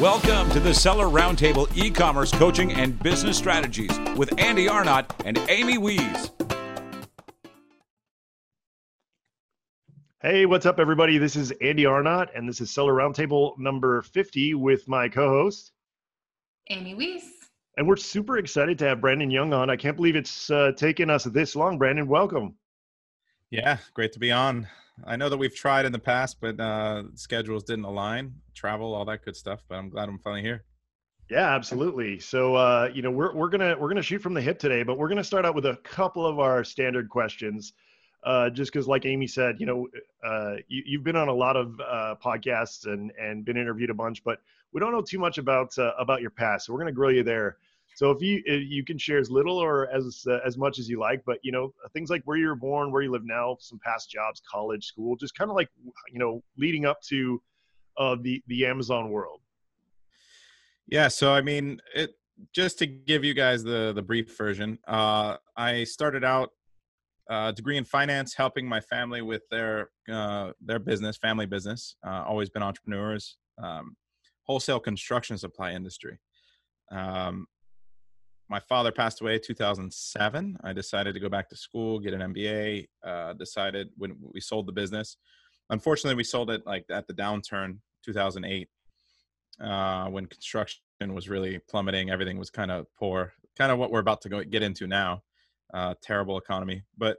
Welcome to the Seller Roundtable e commerce coaching and business strategies with Andy Arnott and Amy Wees. Hey, what's up, everybody? This is Andy Arnott, and this is Seller Roundtable number 50 with my co host, Amy Wees. And we're super excited to have Brandon Young on. I can't believe it's uh, taken us this long. Brandon, welcome. Yeah, great to be on. I know that we've tried in the past, but uh, schedules didn't align, travel, all that good stuff. But I'm glad I'm finally here. Yeah, absolutely. So, uh, you know, we're we're gonna we're gonna shoot from the hip today, but we're gonna start out with a couple of our standard questions, uh, just because, like Amy said, you know, uh, you, have been on a lot of uh, podcasts and and been interviewed a bunch, but we don't know too much about uh, about your past. So we're gonna grill you there. So if you if you can share as little or as uh, as much as you like, but you know things like where you were born, where you live now, some past jobs, college, school, just kind of like you know leading up to uh, the the Amazon world. Yeah, so I mean, it just to give you guys the the brief version. Uh, I started out uh, degree in finance, helping my family with their uh, their business, family business. Uh, always been entrepreneurs. Um, wholesale construction supply industry. Um, my father passed away 2007 i decided to go back to school get an mba uh, decided when we sold the business. Unfortunately we sold it like at the downturn 2008 uh, when construction was really plummeting. Everything was kind of poor kind of what we're about to go get into now uh, terrible economy. But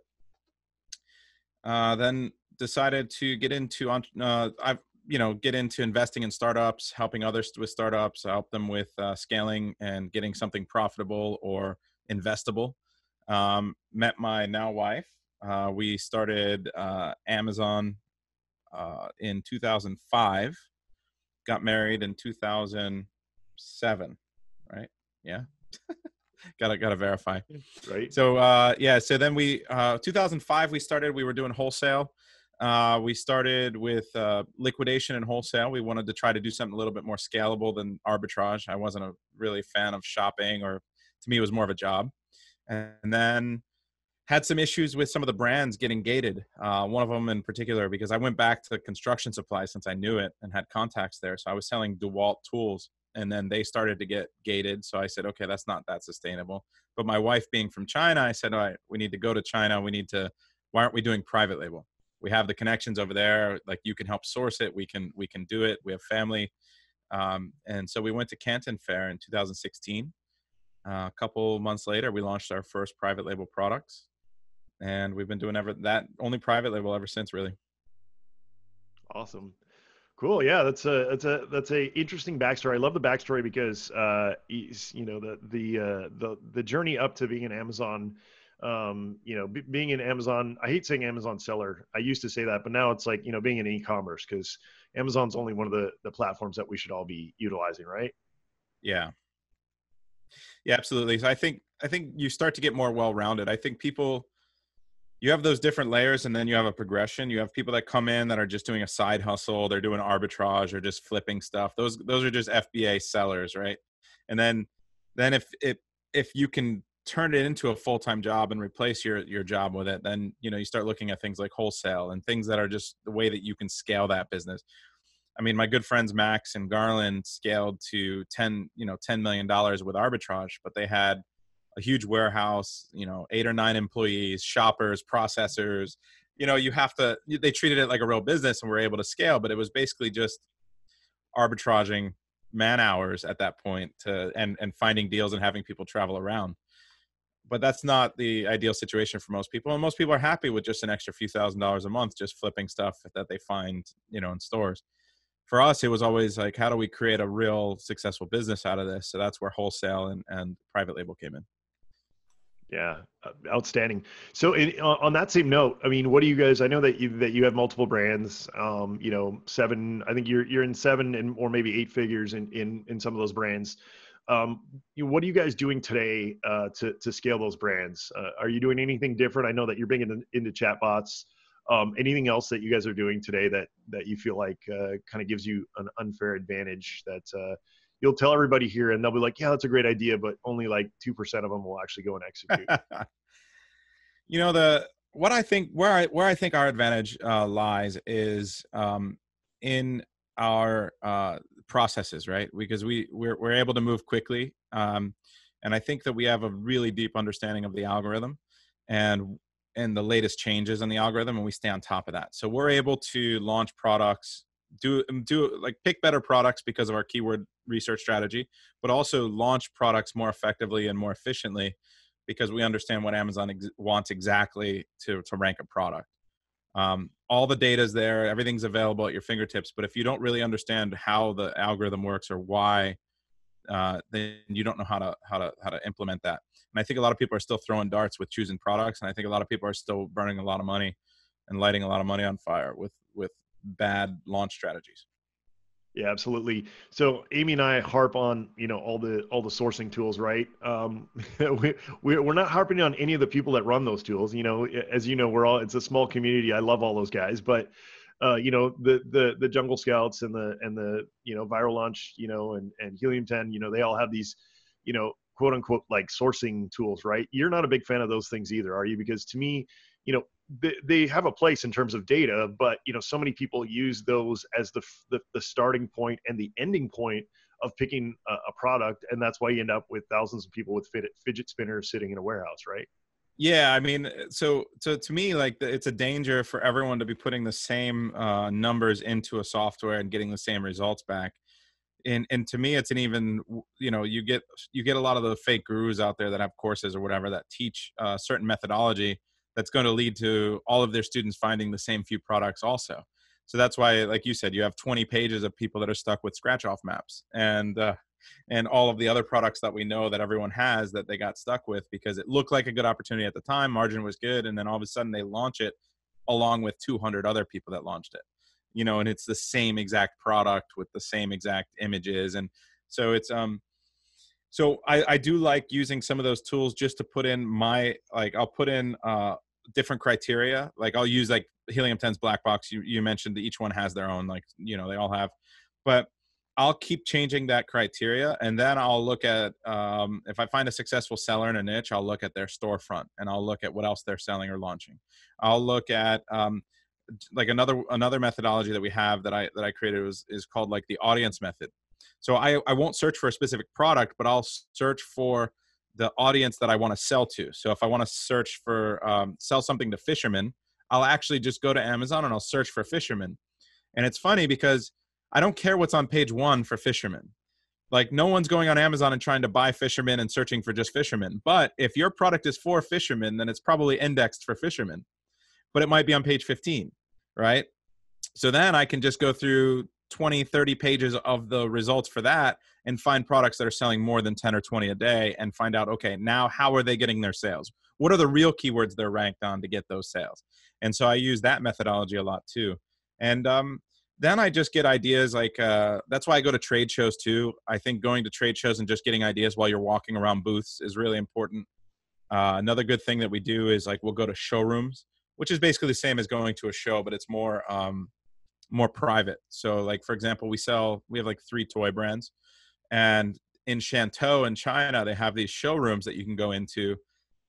uh, then decided to get into uh, I've you know get into investing in startups helping others with startups help them with uh, scaling and getting something profitable or investable. Um, met my now wife uh, we started uh, amazon uh, in 2005 got married in 2007 right? Yeah. Gotta gotta verify. Right. So uh yeah so then we uh 2005 we started we were doing wholesale uh, we started with uh, liquidation and wholesale. We wanted to try to do something a little bit more scalable than arbitrage. I wasn't a really fan of shopping, or to me, it was more of a job. And then had some issues with some of the brands getting gated. Uh, one of them in particular, because I went back to construction supply since I knew it and had contacts there. So I was selling DeWalt tools, and then they started to get gated. So I said, okay, that's not that sustainable. But my wife being from China, I said, all right, we need to go to China. We need to. Why aren't we doing private label? We have the connections over there like you can help source it we can we can do it we have family um, and so we went to canton fair in 2016 uh, a couple months later we launched our first private label products and we've been doing ever that only private label ever since really. Awesome. Cool yeah that's a that's a that's a interesting backstory. I love the backstory because uh you know the the uh the the journey up to being an amazon um, you know, b- being in Amazon, I hate saying Amazon seller. I used to say that, but now it's like, you know, being in e-commerce because Amazon's only one of the, the platforms that we should all be utilizing, right? Yeah. Yeah, absolutely. So I think, I think you start to get more well-rounded. I think people, you have those different layers and then you have a progression. You have people that come in that are just doing a side hustle. They're doing arbitrage or just flipping stuff. Those, those are just FBA sellers. Right. And then, then if it, if you can turn it into a full-time job and replace your your job with it then you know you start looking at things like wholesale and things that are just the way that you can scale that business. I mean my good friends max and garland scaled to 10 you know 10 million dollars with arbitrage but they had a huge warehouse you know eight or nine employees shoppers processors. You know you have to they treated it like a real business and were able to scale but it was basically just arbitraging man hours at that point to and and finding deals and having people travel around but that's not the ideal situation for most people and most people are happy with just an extra few thousand dollars a month just flipping stuff that they find you know in stores. For us it was always like how do we create a real successful business out of this? So that's where wholesale and, and private label came in. Yeah uh, outstanding. So in, on that same note i mean what do you guys i know that you that you have multiple brands um you know seven i think you're you're in seven and or maybe eight figures in in in some of those brands um, you what are you guys doing today uh, to to scale those brands? Uh, are you doing anything different? I know that you're bringing into chatbots. Um, anything else that you guys are doing today that that you feel like uh, kind of gives you an unfair advantage that uh, you'll tell everybody here and they'll be like, yeah, that's a great idea, but only like two percent of them will actually go and execute. you know the what I think where I where I think our advantage uh, lies is um, in our uh, processes, right? Because we we're, we're able to move quickly, um, and I think that we have a really deep understanding of the algorithm and and the latest changes in the algorithm, and we stay on top of that. So we're able to launch products, do do like pick better products because of our keyword research strategy, but also launch products more effectively and more efficiently because we understand what Amazon ex- wants exactly to to rank a product. Um, all the data is there, everything's available at your fingertips. But if you don't really understand how the algorithm works or why, uh, then you don't know how to how to how to implement that. And I think a lot of people are still throwing darts with choosing products, and I think a lot of people are still burning a lot of money and lighting a lot of money on fire with with bad launch strategies. Yeah, absolutely. So Amy and I harp on you know all the all the sourcing tools, right? Um, we we're not harping on any of the people that run those tools. You know, as you know, we're all it's a small community. I love all those guys, but uh, you know the the the Jungle Scouts and the and the you know Viral Launch, you know, and and Helium 10, you know, they all have these you know quote unquote like sourcing tools, right? You're not a big fan of those things either, are you? Because to me, you know, they, have a place in terms of data, but you know, so many people use those as the the, the starting point and the ending point of picking a, a, product, and that's why you end up with thousands of people with fidget, fidget spinners sitting in a warehouse, right? Yeah, I mean, so so to me, like it's a danger for everyone to be putting the same uh, numbers into a software and getting the same results back. And and to me, it's an even you know you get you get a lot of the fake gurus out there that have courses or whatever that teach uh, certain methodology that's going to lead to all of their students finding the same few products also. So that's why like you said you have 20 pages of people that are stuck with scratch off maps and uh, and all of the other products that we know that everyone has that they got stuck with because it looked like a good opportunity at the time margin was good and then all of a sudden they launch it along with 200 other people that launched it you know and it's the same exact product with the same exact images. And so it's um so I, I do like using some of those tools just to put in my like I'll put in uh, different criteria. Like I'll use like Helium 10's black box. You you mentioned that each one has their own like you know they all have, but I'll keep changing that criteria, and then I'll look at um, if I find a successful seller in a niche, I'll look at their storefront, and I'll look at what else they're selling or launching. I'll look at um, like another another methodology that we have that I that I created was is called like the audience method. So I, I won't search for a specific product, but I'll search for the audience that I want to sell to. So if I want to search for um, sell something to fishermen, I'll actually just go to Amazon and I'll search for fishermen. And it's funny because I don't care what's on page one for fishermen. Like no one's going on Amazon and trying to buy fishermen and searching for just fishermen. But if your product is for fishermen, then it's probably indexed for fishermen. But it might be on page 15, right? So then I can just go through 20 30 pages of the results for that and find products that are selling more than 10 or 20 a day and find out okay now how are they getting their sales? What are the real keywords they're ranked on to get those sales? And so i use that methodology a lot too. And um, then i just get ideas like uh, that's why i go to trade shows too. I think going to trade shows and just getting ideas while you're walking around booths is really important. Uh, another good thing that we do is like we'll go to showrooms which is basically the same as going to a show but it's more um, more private. So like for example, we sell we have like three toy brands and in Shantou in China they have these showrooms that you can go into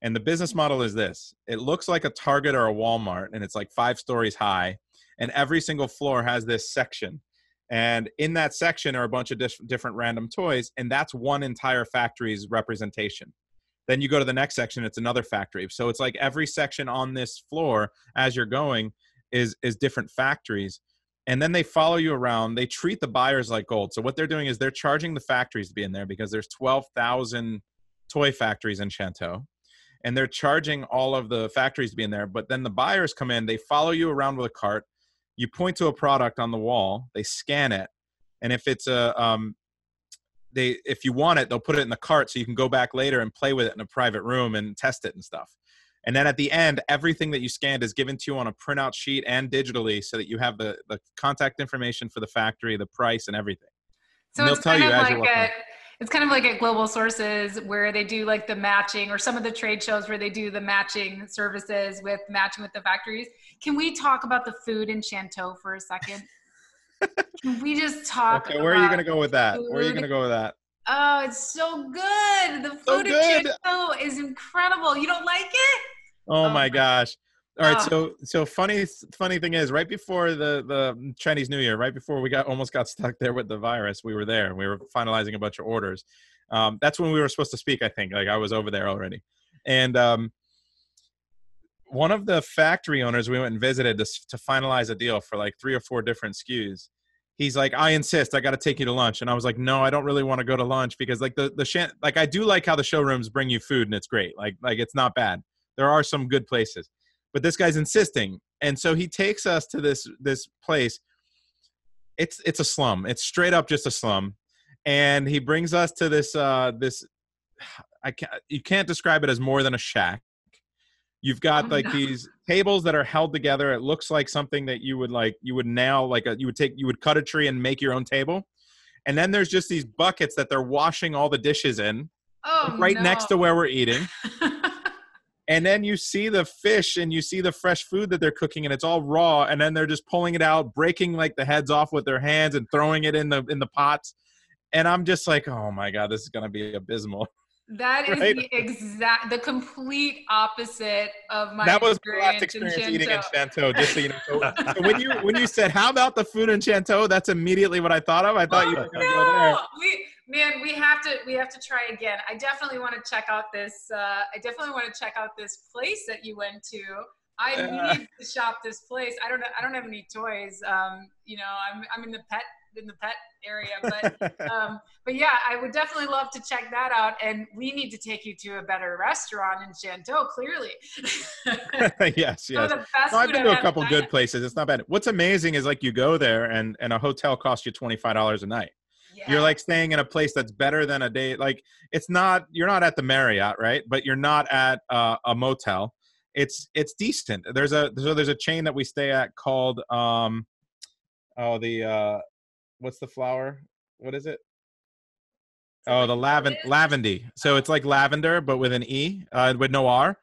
and the business model is this. It looks like a Target or a Walmart and it's like 5 stories high and every single floor has this section. And in that section are a bunch of dis- different random toys and that's one entire factory's representation. Then you go to the next section, it's another factory. So it's like every section on this floor as you're going is is different factories and then they follow you around they treat the buyers like gold. So what they're doing is they're charging the factories to be in there because there's 12,000 toy factories in Shantou and they're charging all of the factories to be in there. But then the buyers come in they follow you around with a cart you point to a product on the wall they scan it and if it's a um, they if you want it they'll put it in the cart so you can go back later and play with it in a private room and test it and stuff and then at the end, everything that you scanned is given to you on a printout sheet and digitally so that you have the, the contact information for the factory, the price, and everything. So and it's kind of like a, it's kind of like at Global Sources where they do like the matching or some of the trade shows where they do the matching services with matching with the factories. Can we talk about the food in Shantou for a second? Can we just talk? Okay, where are you going to go with that? Where are you going to go with that? Oh, it's so good. The food so in Shantou is incredible. You don't like it? Oh, oh my gosh. All right, so so funny funny thing is, right before the the Chinese New Year, right before we got almost got stuck there with the virus, we were there. And we were finalizing a bunch of orders. Um, that's when we were supposed to speak. I think like I was over there already, and um, one of the factory owners we went and visited to, to finalize a deal for like three or four different SKUs. He's like, I insist, I got to take you to lunch, and I was like, No, I don't really want to go to lunch because like the the sh- like I do like how the showrooms bring you food and it's great, like like it's not bad. There are some good places but this guy's insisting. And so he takes us to this this place. It's it's a slum. It's straight up just a slum. And he brings us to this uh this i can't you can't describe it as more than a shack you've got oh, like these tables that are held together. It looks like something that you would like you would nail like a, you would take you would cut a tree and make your own table. And then there's just these buckets that they're washing all the dishes in oh, right no. next to where we're eating. And then you see the fish and you see the fresh food that they're cooking and it's all raw. And then they're just pulling it out breaking like the heads off with their hands and throwing it in the in the pots. And i'm just like oh my god this is going to be abysmal that is right? the exact the complete opposite of my that was my last experience in eating in Shantou. Just so you know, so, so when you when you said how about the food in Shantou, that's immediately what I thought of. I thought oh, you were going to no. go there. We, man we have to we have to try again i definitely want to check out this uh, i definitely want to check out this place that you went to i uh, need to shop this place i don't i don't have any toys um, you know i'm i'm in the pet in the pet area but um, but yeah i would definitely love to check that out and we need to take you to a better restaurant in Shantou clearly yes yes no, i've been to a couple good places it's not bad what's amazing is like you go there and and a hotel costs you $25 a night yeah. You're like staying in a place that's better than a day. Like it's not you're not at the Marriott, right? But you're not at uh, a motel. It's it's decent. There's a so there's a chain that we stay at called um oh the uh what's the flower? What is it? Oh, the lavend lavendy. So it's like lavender, but with an e, uh, with no r,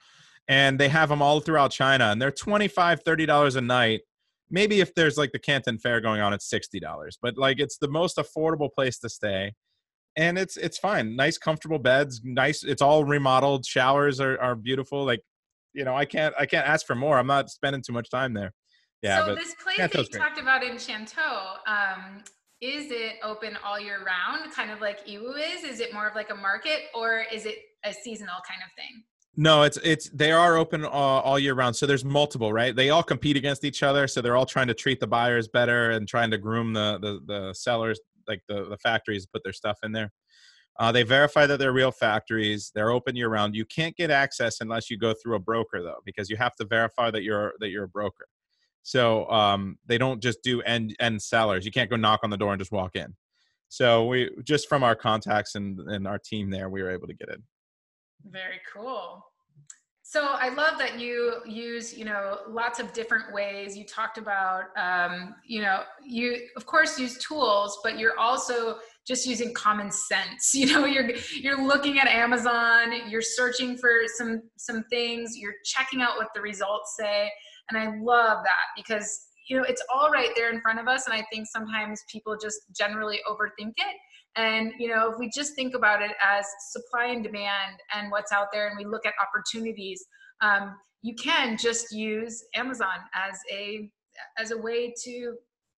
and they have them all throughout China, and they're $25, 30 dollars a night maybe if there's like the Canton Fair going on, it's sixty dollars. But like it's the most affordable place to stay, and it's it's fine. Nice, comfortable beds. Nice. It's all remodeled. Showers are are beautiful. Like you know, I can't I can't ask for more. I'm not spending too much time there. Yeah. So this place that you great. talked about in Shantou, um, is it open all year round, kind of like Yiwu is? Is it more of like a market, or is it a seasonal kind of thing? No, it's it's they are open all, all, year round. So there's multiple, right? They all compete against each other. So they're all trying to treat the buyers better and trying to groom the the, the sellers, like the the factories, put their stuff in there. Uh, they verify that they're real factories. They're open year round. You can't get access unless you go through a broker, though, because you have to verify that you're that you're a broker. So um, they don't just do end end sellers. You can't go knock on the door and just walk in. So we just from our contacts and and our team there, we were able to get in. Very cool. So I love that you use, you know, lots of different ways. You talked about, um, you know, you of course use tools, but you're also just using common sense. You know, you're you're looking at Amazon, you're searching for some some things, you're checking out what the results say, and I love that because you know it's all right there in front of us, and I think sometimes people just generally overthink it and you know, if we just think about it as supply and demand and what's out there, and we look at opportunities, um, you can just use Amazon as a as a way to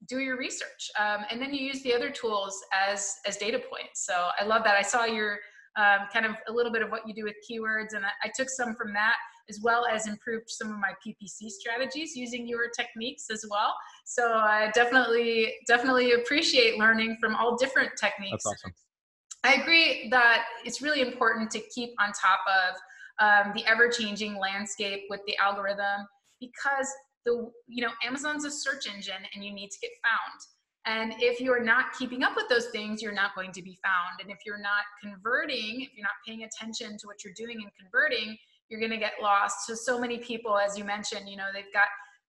do your research, um, and then you use the other tools as as data points. So I love that. I saw your um, kind of a little bit of what you do with keywords, and I, I took some from that as well as improved some of my PPC strategies using your techniques as well. So I definitely, definitely appreciate learning from all different techniques. That's awesome. I agree that it's really important to keep on top of um, the ever-changing landscape with the algorithm because the you know Amazon's a search engine and you need to get found. And if you're not keeping up with those things, you're not going to be found. And if you're not converting, if you're not paying attention to what you're doing and converting, you're going to get lost. So, so many people, as you mentioned, you know, they've got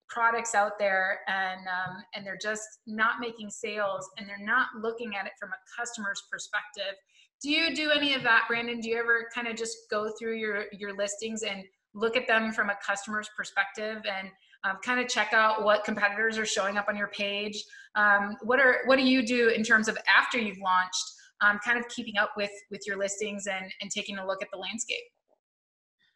products out there and um, and they're just not making sales and they're not looking at it from a customer's perspective. Do you do any of that, Brandon? Do you ever kind of just go through your your listings and look at them from a customer's perspective and um, kind of check out what competitors are showing up on your page? Um, what are what do you do in terms of after you've launched? Um, kind of keeping up with with your listings and and taking a look at the landscape.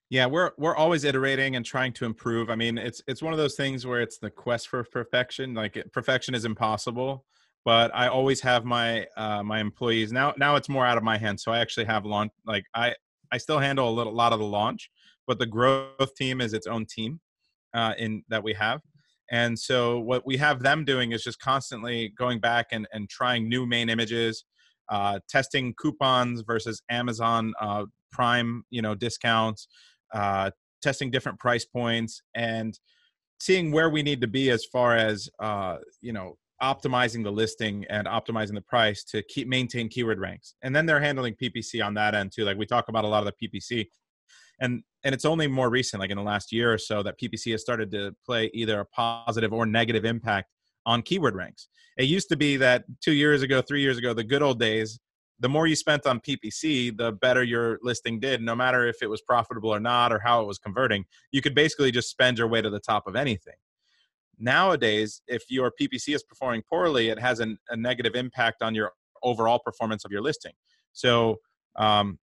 Yeah, we're we're always iterating and trying to improve. I mean, it's it's one of those things where it's the quest for perfection. Like perfection is impossible, but I always have my uh, my employees now. Now it's more out of my hands, so I actually have launch. Like I I still handle a little lot of the launch, but the growth team is its own team uh, in that we have. And so what we have them doing is just constantly going back and, and trying new main images, uh, testing coupons versus Amazon uh, Prime, you know, discounts, uh, testing different price points, and seeing where we need to be as far as uh, you know optimizing the listing and optimizing the price to keep maintain keyword ranks. And then they're handling PPC on that end too. Like we talk about a lot of the PPC, and and it's only more recent, like in the last year or so, that PPC has started to play either a positive or negative impact on keyword ranks. It used to be that two years ago, three years ago, the good old days, the more you spent on PPC, the better your listing did, no matter if it was profitable or not or how it was converting. You could basically just spend your way to the top of anything. Nowadays, if your PPC is performing poorly, it has an, a negative impact on your overall performance of your listing. So, um,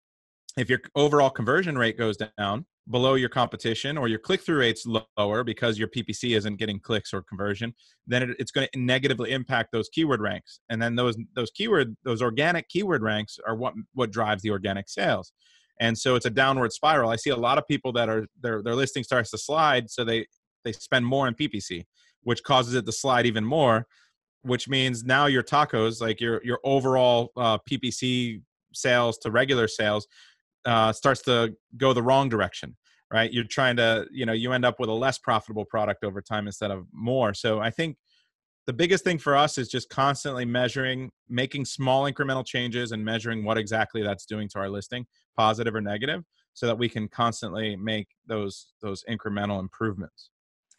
if your overall conversion rate goes down below your competition or your click-through rates lower because your ppc isn't getting clicks or conversion then it's going to negatively impact those keyword ranks. And then those those keyword those organic keyword ranks are what what drives the organic sales. And so it's a downward spiral. I see a lot of people that are their their listing starts to slide so they they spend more in ppc which causes it to slide even more which means now your TACoS like your your overall uh, ppc sales to regular sales uh, starts to go the wrong direction right? You're trying to you know you end up with a less profitable product over time instead of more. So i think the biggest thing for us is just constantly measuring making small incremental changes and measuring what exactly that's doing to our listing positive or negative so that we can constantly make those those incremental improvements.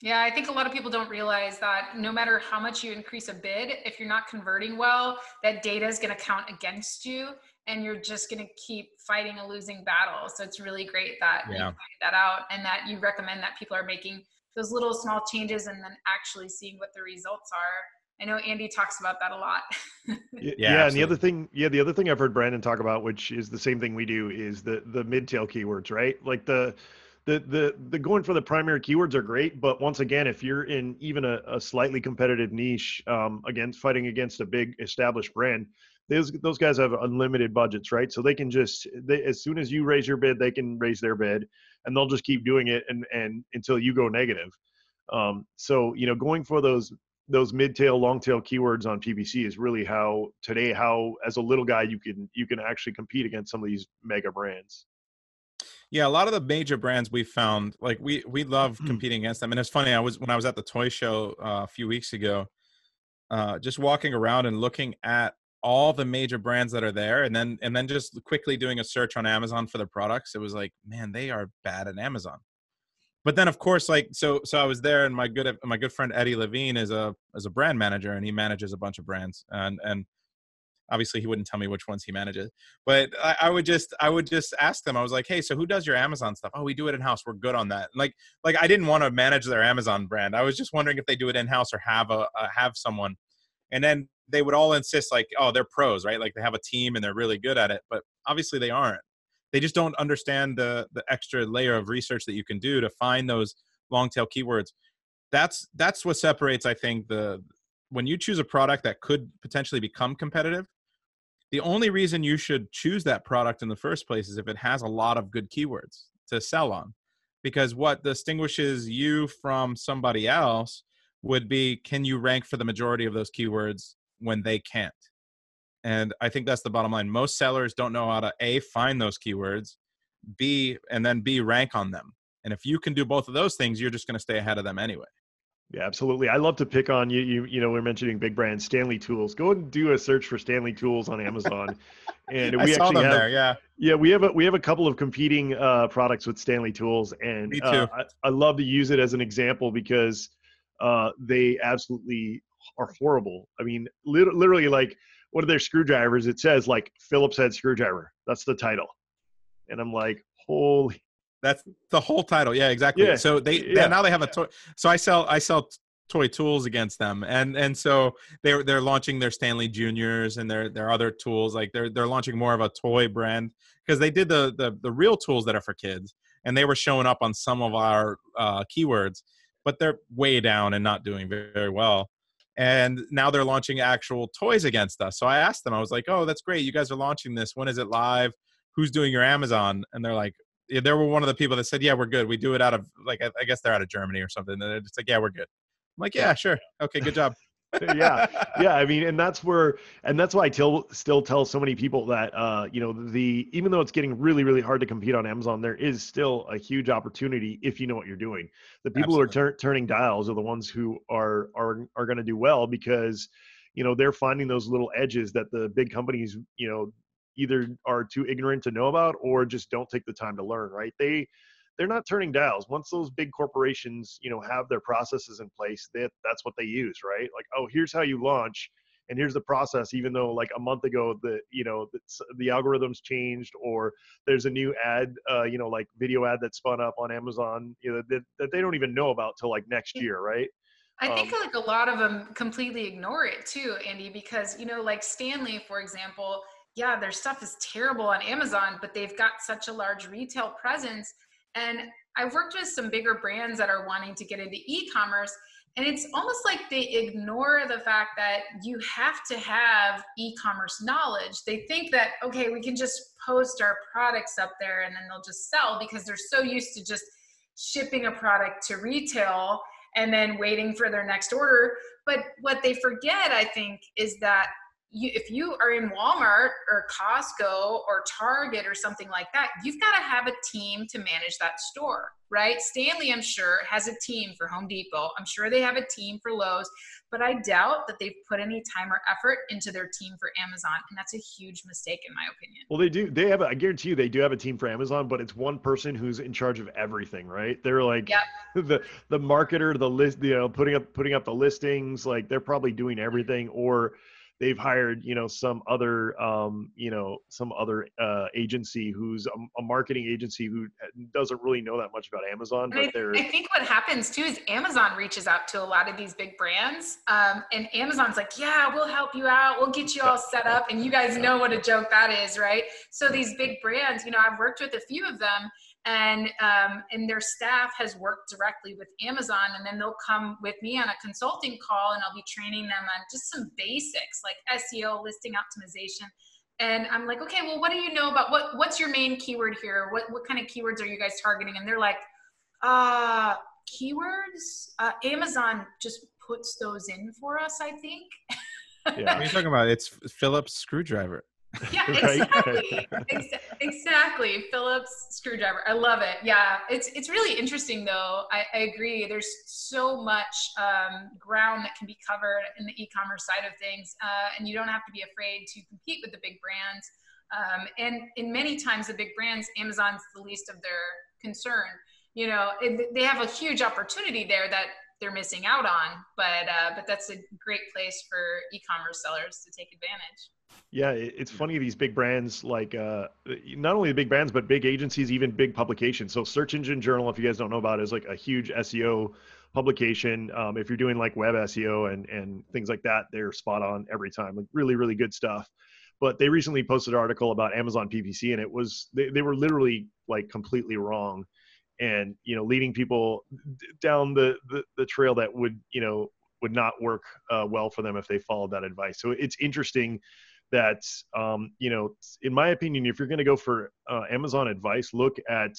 Yeah, I think a lot of people don't realize that no matter how much you increase a bid, if you're not converting well, that data is going to count against you and you're just going to keep fighting a losing battle. So it's really great that yeah. you find that out and that you recommend that people are making those little small changes and then actually seeing what the results are. I know Andy talks about that a lot. yeah, yeah and the other thing, yeah, the other thing I've heard Brandon talk about, which is the same thing we do, is the the mid tail keywords, right? Like the the the the going for the primary keywords are great, but once again, if you're in even a, a slightly competitive niche um, against fighting against a big established brand, those those guys have unlimited budgets, right? So they can just they, as soon as you raise your bid, they can raise their bid, and they'll just keep doing it and and until you go negative. Um, so you know, going for those those mid tail, long tail keywords on PPC is really how today how as a little guy you can you can actually compete against some of these mega brands. Yeah, a lot of the major brands we found, like we we love mm-hmm. competing against them. And it's funny, I was when I was at the toy show uh, a few weeks ago, uh, just walking around and looking at all the major brands that are there, and then and then just quickly doing a search on Amazon for the products. It was like, man, they are bad at Amazon. But then, of course, like so, so I was there, and my good my good friend Eddie Levine is a is a brand manager, and he manages a bunch of brands, and and obviously he wouldn't tell me which ones he manages but I, I, would just i would just ask them i was like hey so who does your amazon stuff oh we do it in house we're good on that like like i didn't want to manage their amazon brand i was just wondering if they do it in house or have a, a have someone and then they would all insist like oh they're pros right? Like they have a team and they're really good at it but obviously they aren't. They just don't understand the the extra layer of research that you can do to find those long tail keywords. That's that's what separates i think the when you choose a product that could potentially become competitive the only reason you should choose that product in the first place is if it has a lot of good keywords to sell on because what distinguishes you from somebody else would be can you rank for the majority of those keywords when they can't and i think that's the bottom line most sellers don't know how to a find those keywords b and then b rank on them and if you can do both of those things you're just going to stay ahead of them anyway yeah, absolutely. I love to pick on you. You, you know, we're mentioning big brands, Stanley Tools. Go and do a search for Stanley Tools on Amazon, and we actually have, there. Yeah, yeah, we have a we have a couple of competing uh, products with Stanley Tools, and Me too. Uh, I, I, love to use it as an example because uh, they absolutely are horrible. I mean, lit- literally, like one of their screwdrivers, it says like Phillips head screwdriver. That's the title, and I'm like, holy that's the whole title. Yeah, exactly. Yeah. So they, yeah. now they have a toy. So I sell I sell toy tools against them, and and so they're they're launching their Stanley Juniors and their their other tools. Like they're they're launching more of a toy brand because they did the the the real tools that are for kids. and they were showing up on some of our uh, keywords, but they're way down and not doing very, very well. And now they're launching actual toys against us. So I asked them, I was like, "Oh, that's great! You guys are launching this. When is it live? Who's doing your Amazon?" And they're like, yeah, "They were one of the people that said, yeah, we're good. We do it out of like I guess they're out of Germany or something." And they're like, "Yeah, we're good." I'm like, "Yeah, sure, okay, good job." yeah. Yeah i mean and that's where and that's why i tell, still tell so many people that uh you know the even though it's getting really really hard to compete on amazon there is still a huge opportunity if you know what you're doing. The people Absolutely. who are tur- turning dials are the ones who are are are going to do well because you know they're finding those little edges that the big companies you know either are too ignorant to know about or just don't take the time to learn right? They they're not turning dials. Once those big corporations, you know, have their processes in place, that that's what they use, right? Like, oh, here's how you launch, and here's the process. Even though like a month ago, the you know the, the algorithms changed, or there's a new ad, uh, you know, like video ad that spun up on Amazon, you know, that, that they don't even know about till like next year, right? I think um, like a lot of them completely ignore it too, Andy, because you know, like Stanley, for example, yeah, their stuff is terrible on Amazon, but they've got such a large retail presence and I've worked with some bigger brands that are wanting to get into e commerce. And it's almost like they ignore the fact that you have to have e commerce knowledge. They think that, okay, we can just post our products up there and then they'll just sell because they're so used to just shipping a product to retail and then waiting for their next order. But what they forget, I think, is that you, if you are in Walmart or Costco or Target or something like that, you've got to have a team to manage that store, right? Stanley, I'm sure, has a team for Home Depot. I'm sure they have a team for Lowe's, but I doubt that they've put any time or effort into their team for Amazon. And that's a huge mistake, in my opinion. Well, they do. They have, a, I guarantee you, they do have a team for Amazon, but it's one person who's in charge of everything, right? They're like yep. the, the marketer, the list, you know, putting up, putting up the listings, like they're probably doing everything or, they've hired you know some other um, you know some other uh, agency who's a, a, marketing agency who uh, doesn't really know that much about Amazon. But I, they're I think what happens too is Amazon reaches out to a lot of these big brands, um, and Amazon's like, "Yeah, we'll help you out. We'll get you all set up." And you guys know what a joke that is, right? So these big brands, you know, I've worked with a few of them and um, and their staff has worked directly with Amazon, and then they'll come with me on a consulting call, and I'll be training them on just some basics like SEO, listing optimization. And I'm like, okay, well, what do you know about what? What's your main keyword here? What what kind of keywords are you guys targeting? And they're like, uh, keywords. Uh, Amazon just puts those in for us, I think. Yeah. what are you talking about? It's Phillips screwdriver. Yeah, exactly. exactly. Phillips screwdriver. I love it. Yeah, it's it's really interesting though. I, I agree. There's so much um, ground that can be covered in the e-commerce side of things, uh, and you don't have to be afraid to compete with the big brands. Um, and in many times, the big brands, Amazon's the least of their concern. You know, it, they have a huge opportunity there that they're missing out on. But uh, but that's a great place for e-commerce sellers to take advantage. Yeah, it's funny these big brands like uh, not only the big brands but big agencies, even big publications. So Search Engine Journal, if you guys don't know about, it, is like a huge SEO publication. Um, if you're doing like web SEO and and things like that, they're spot on every time. Like really really good stuff. But they recently posted an article about Amazon PPC, and it was they, they were literally like completely wrong, and you know leading people down the, the the trail that would you know would not work uh, well for them if they followed that advice. So it's interesting that um, you know in my opinion if you're going to go for uh, amazon advice look at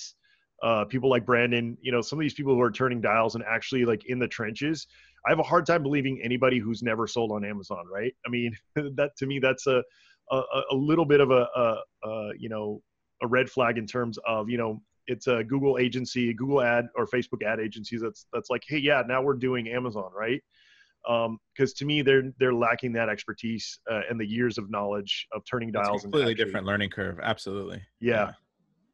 uh, people like brandon you know some of these people who are turning dials and actually like in the trenches i have a hard time believing anybody who's never sold on amazon right? I mean that to me that's a a, a little bit of a, a, a you know a red flag in terms of you know it's a google agency google ad or facebook ad agencies that's that's like hey yeah now we're doing amazon right because um, to me they're they're lacking that expertise uh, and the years of knowledge of turning dials. completely actually, different learning curve. Absolutely. Yeah. yeah.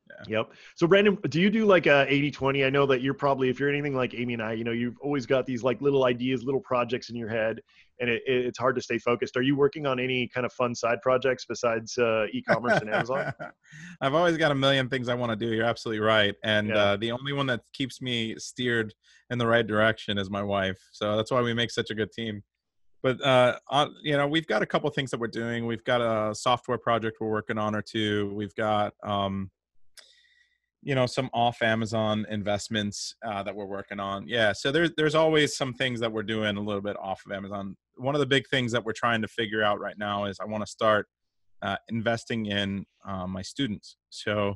Yeah. Yep. So Brandon, do you do like a 80 20? I know that you're probably, if you're anything like Amy and I, you know, you've always got these like little ideas, little projects in your head, and it, it's hard to stay focused. Are you working on any kind of fun side projects besides uh, e-commerce and Amazon? I've always got a million things I want to do. You're absolutely right. And yeah. uh, the only one that keeps me steered in the right direction is my wife. So that's why we make such a good team but uh, on, you know we've got a couple things that we're doing we've got a software project we're working on or two we've got um, you know some off Amazon investments uh, that we're working on. Yeah, so there's there's always some things that we're doing a little bit off of Amazon. One of the big things that we're trying to figure out right now is I want to start uh, investing in uh, my students. So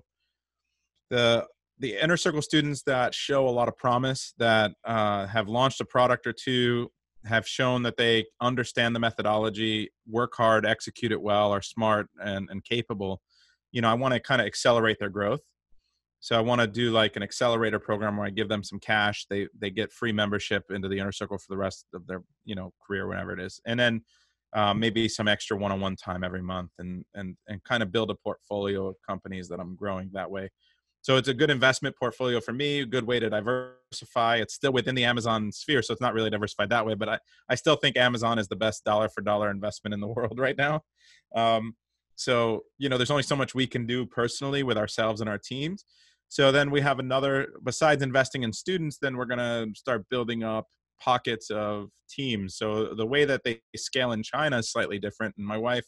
the the inner circle students that show a lot of promise that uh, have launched a product or two have shown that they understand the methodology work hard execute it well are smart and, and capable you know i want to kind of accelerate their growth so i want to do like an accelerator program where i give them some cash they they get free membership into the inner circle for the rest of their you know career whatever it is and then um, maybe some extra one-on-one time every month and and and kind of build a portfolio of companies that i'm growing that way so it's a good investment portfolio for me, good way to diversify. It's still within the Amazon sphere, so it's not really diversified that way. But I, I still think Amazon is the best dollar for dollar investment in the world right now. Um, so you know, there's only so much we can do personally with ourselves and our teams. So then we have another. Besides investing in students, then we're gonna start building up pockets of teams. So the way that they scale in China is slightly different, and my wife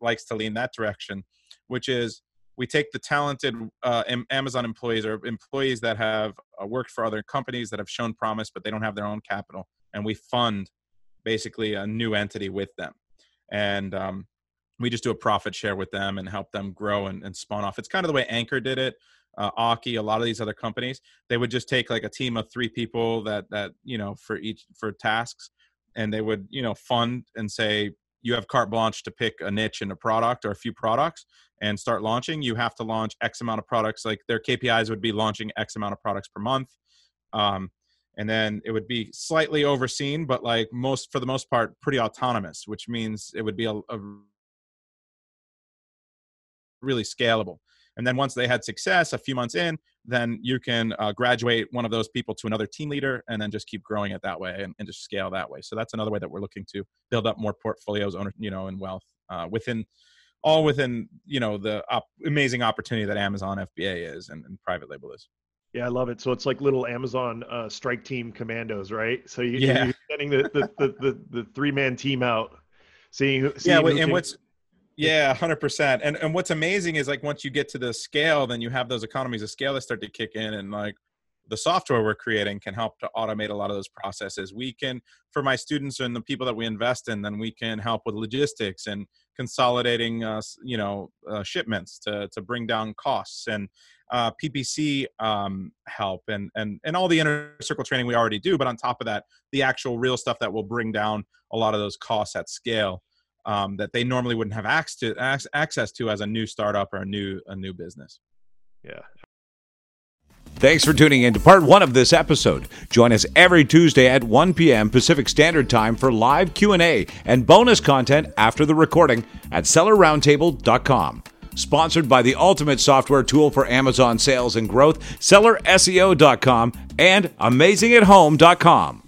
likes to lean that direction, which is we take the talented uh, Amazon employees or employees that have uh, worked for other companies that have shown promise, but they don't have their own capital, and we fund basically a new entity with them. And um, we just do a profit share with them and help them grow and, and spawn off. It's kind of the way Anker did it. Uh, Aukey, a lot of these other companies, they would just take like a team of three people that that you know for each for tasks, and they would you know fund and say you have carte blanche to pick a niche and a product or a few products and start launching, you have to launch X amount of products. Like their KPIs would be launching X amount of products per month. Um, and then it would be slightly overseen, but like most, for the most part, pretty autonomous, which means it would be a, a really scalable. And then once they had success a few months in, then you can uh, graduate one of those people to another team leader and then just keep growing it that way and, and just scale that way. So that's another way that we're looking to build up more portfolios, owner, you know, and wealth uh, within all within, you know, the op- amazing opportunity that Amazon FBA is and, and, private label is. Yeah, I love it. So it's like little Amazon uh, strike team commandos, right? So you, yeah. you're getting the, the, the, the, the three man team out, seeing, seeing yeah, and can- what's yeah, hundred percent. And and what's amazing is like once you get to the scale, then you have those economies of scale that start to kick in, and like the software we're creating can help to automate a lot of those processes. We can, for my students and the people that we invest in, then we can help with logistics and consolidating, uh, you know, uh, shipments to to bring down costs and uh, PPC um, help and and and all the inner circle training we already do. But on top of that, the actual real stuff that will bring down a lot of those costs at scale um, that they normally wouldn't have access to, access to as a new startup or a new a new business. Yeah. Thanks for tuning in to part one of this episode. Join us every Tuesday at 1 p.m. Pacific Standard Time for live Q&A and bonus content after the recording at sellerroundtable.com. Sponsored by the ultimate software tool for Amazon sales and growth, sellerseo.com and amazingathome.com.